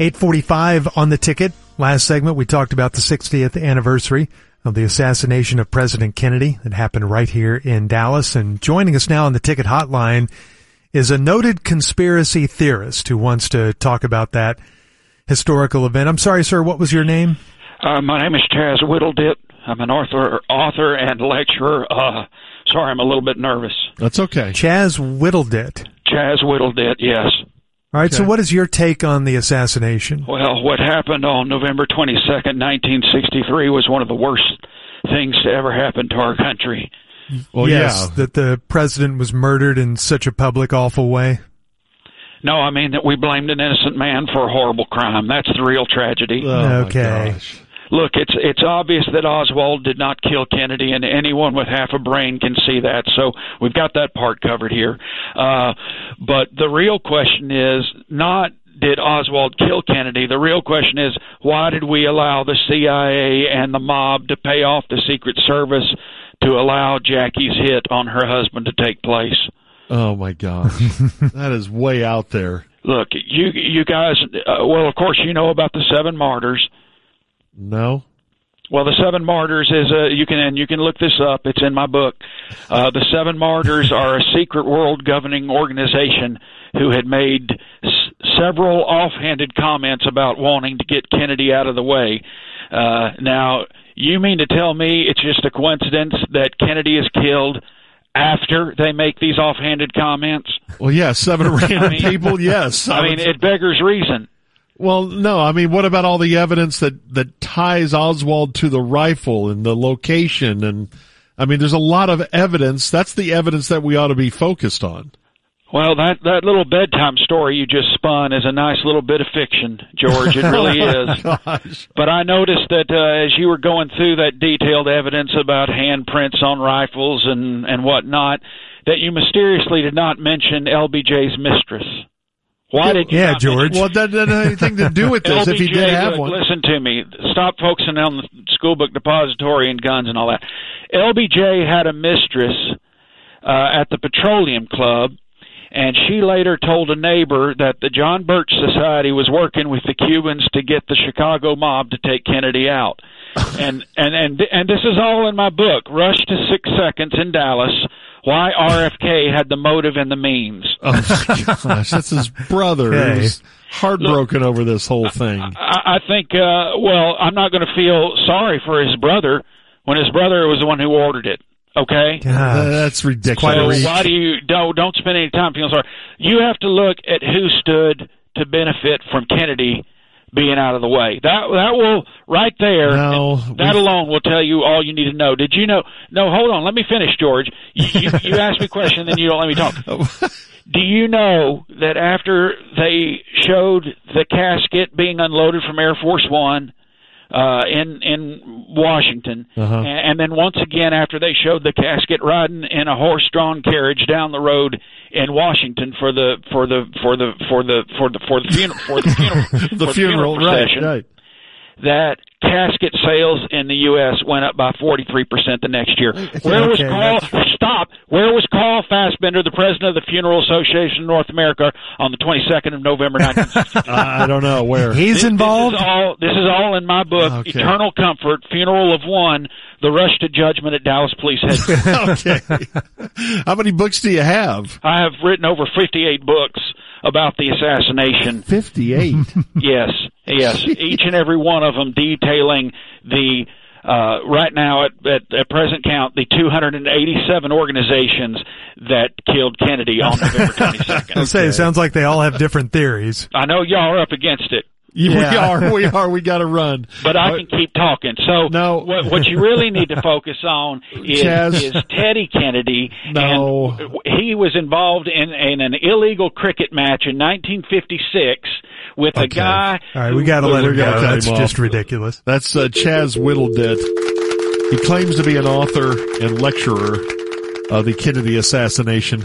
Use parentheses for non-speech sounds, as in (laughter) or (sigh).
845 on the ticket. Last segment, we talked about the 60th anniversary of the assassination of President Kennedy that happened right here in Dallas. And joining us now on the ticket hotline is a noted conspiracy theorist who wants to talk about that historical event. I'm sorry, sir, what was your name? Uh, my name is Chaz Wittledit. I'm an author, author and lecturer. Uh, sorry, I'm a little bit nervous. That's okay. Chaz Wittledit. Chaz Wittledit, yes. All right, okay. so what is your take on the assassination? Well, what happened on November 22nd, 1963 was one of the worst things to ever happen to our country. Well, yes, yeah. that the president was murdered in such a public, awful way. No, I mean that we blamed an innocent man for a horrible crime. That's the real tragedy. Oh, okay look, it's it's obvious that Oswald did not kill Kennedy, and anyone with half a brain can see that. So we've got that part covered here. Uh, but the real question is not did Oswald kill Kennedy? The real question is why did we allow the CIA and the mob to pay off the Secret Service to allow Jackie's hit on her husband to take place? Oh my God, (laughs) that is way out there. Look, you you guys. Uh, well, of course, you know about the seven martyrs. No. Well, the Seven Martyrs is a you can and you can look this up. It's in my book. Uh, the Seven Martyrs are a secret world governing organization who had made s- several offhanded comments about wanting to get Kennedy out of the way. Uh, now, you mean to tell me it's just a coincidence that Kennedy is killed after they make these offhanded comments? Well, yeah, seven (laughs) random I mean, people. Yes, I mean it beggars reason. Well, no, I mean, what about all the evidence that, that ties Oswald to the rifle and the location? And I mean, there's a lot of evidence. That's the evidence that we ought to be focused on. Well, that that little bedtime story you just spun is a nice little bit of fiction, George. It really (laughs) is. But I noticed that uh, as you were going through that detailed evidence about handprints on rifles and and whatnot, that you mysteriously did not mention LBJ's mistress. Why did you yeah, George? Well, that doesn't have anything to do with this. If he did have one, listen to me. Stop focusing on the school book depository and guns and all that. LBJ had a mistress uh, at the Petroleum Club, and she later told a neighbor that the John Birch Society was working with the Cubans to get the Chicago mob to take Kennedy out. (laughs) and and and and this is all in my book. Rush to Six Seconds in Dallas why RFK had the motive and the means. Oh my (laughs) gosh, that's his brother. Okay. He's heartbroken Look, over this whole thing. I, I think. Uh, well, I'm not going to feel sorry for his brother when his brother was the one who ordered it. Okay, Gosh, that's ridiculous. So why do you don't don't spend any time feeling sorry? You have to look at who stood to benefit from Kennedy being out of the way. That that will right there. No, that alone will tell you all you need to know. Did you know? No, hold on. Let me finish, George. You, you, you (laughs) asked me a question, then you don't let me talk. (laughs) Do you know that after they showed the casket being unloaded from Air Force One? Uh, in in Washington, uh-huh. and, and then once again after they showed the casket riding in a horse-drawn carriage down the road in Washington for the for the for the for the for the for the funeral for the (laughs) funeral the funeral, funeral procession. Right, right that casket sales in the U.S. went up by 43% the next year. Where was Carl? Stop. Where was Carl Fassbender, the president of the Funeral Association of North America, on the 22nd of November 1960? (laughs) I don't know where he's this, involved. This is all. This is all in my book, okay. Eternal Comfort: Funeral of One. The Rush to Judgment at Dallas Police Headquarters. (laughs) okay. How many books do you have? I have written over 58 books about the assassination. 58. (laughs) yes, yes. (laughs) Each and every one of them detailing the uh, right now at, at, at present count the 287 organizations that killed Kennedy on November (laughs) 22nd. I say it sounds like they all have different theories. I know y'all are up against it. (laughs) Yeah. We are. We are. We got to run. But I can keep talking. So no. what, what you really need to focus on (laughs) is, is Teddy Kennedy. No. And he was involved in, in an illegal cricket match in 1956 with okay. a guy. All right, we got to let him go. That's just ridiculous. That's uh, Chaz Wittledit. He claims to be an author and lecturer of the Kennedy assassination.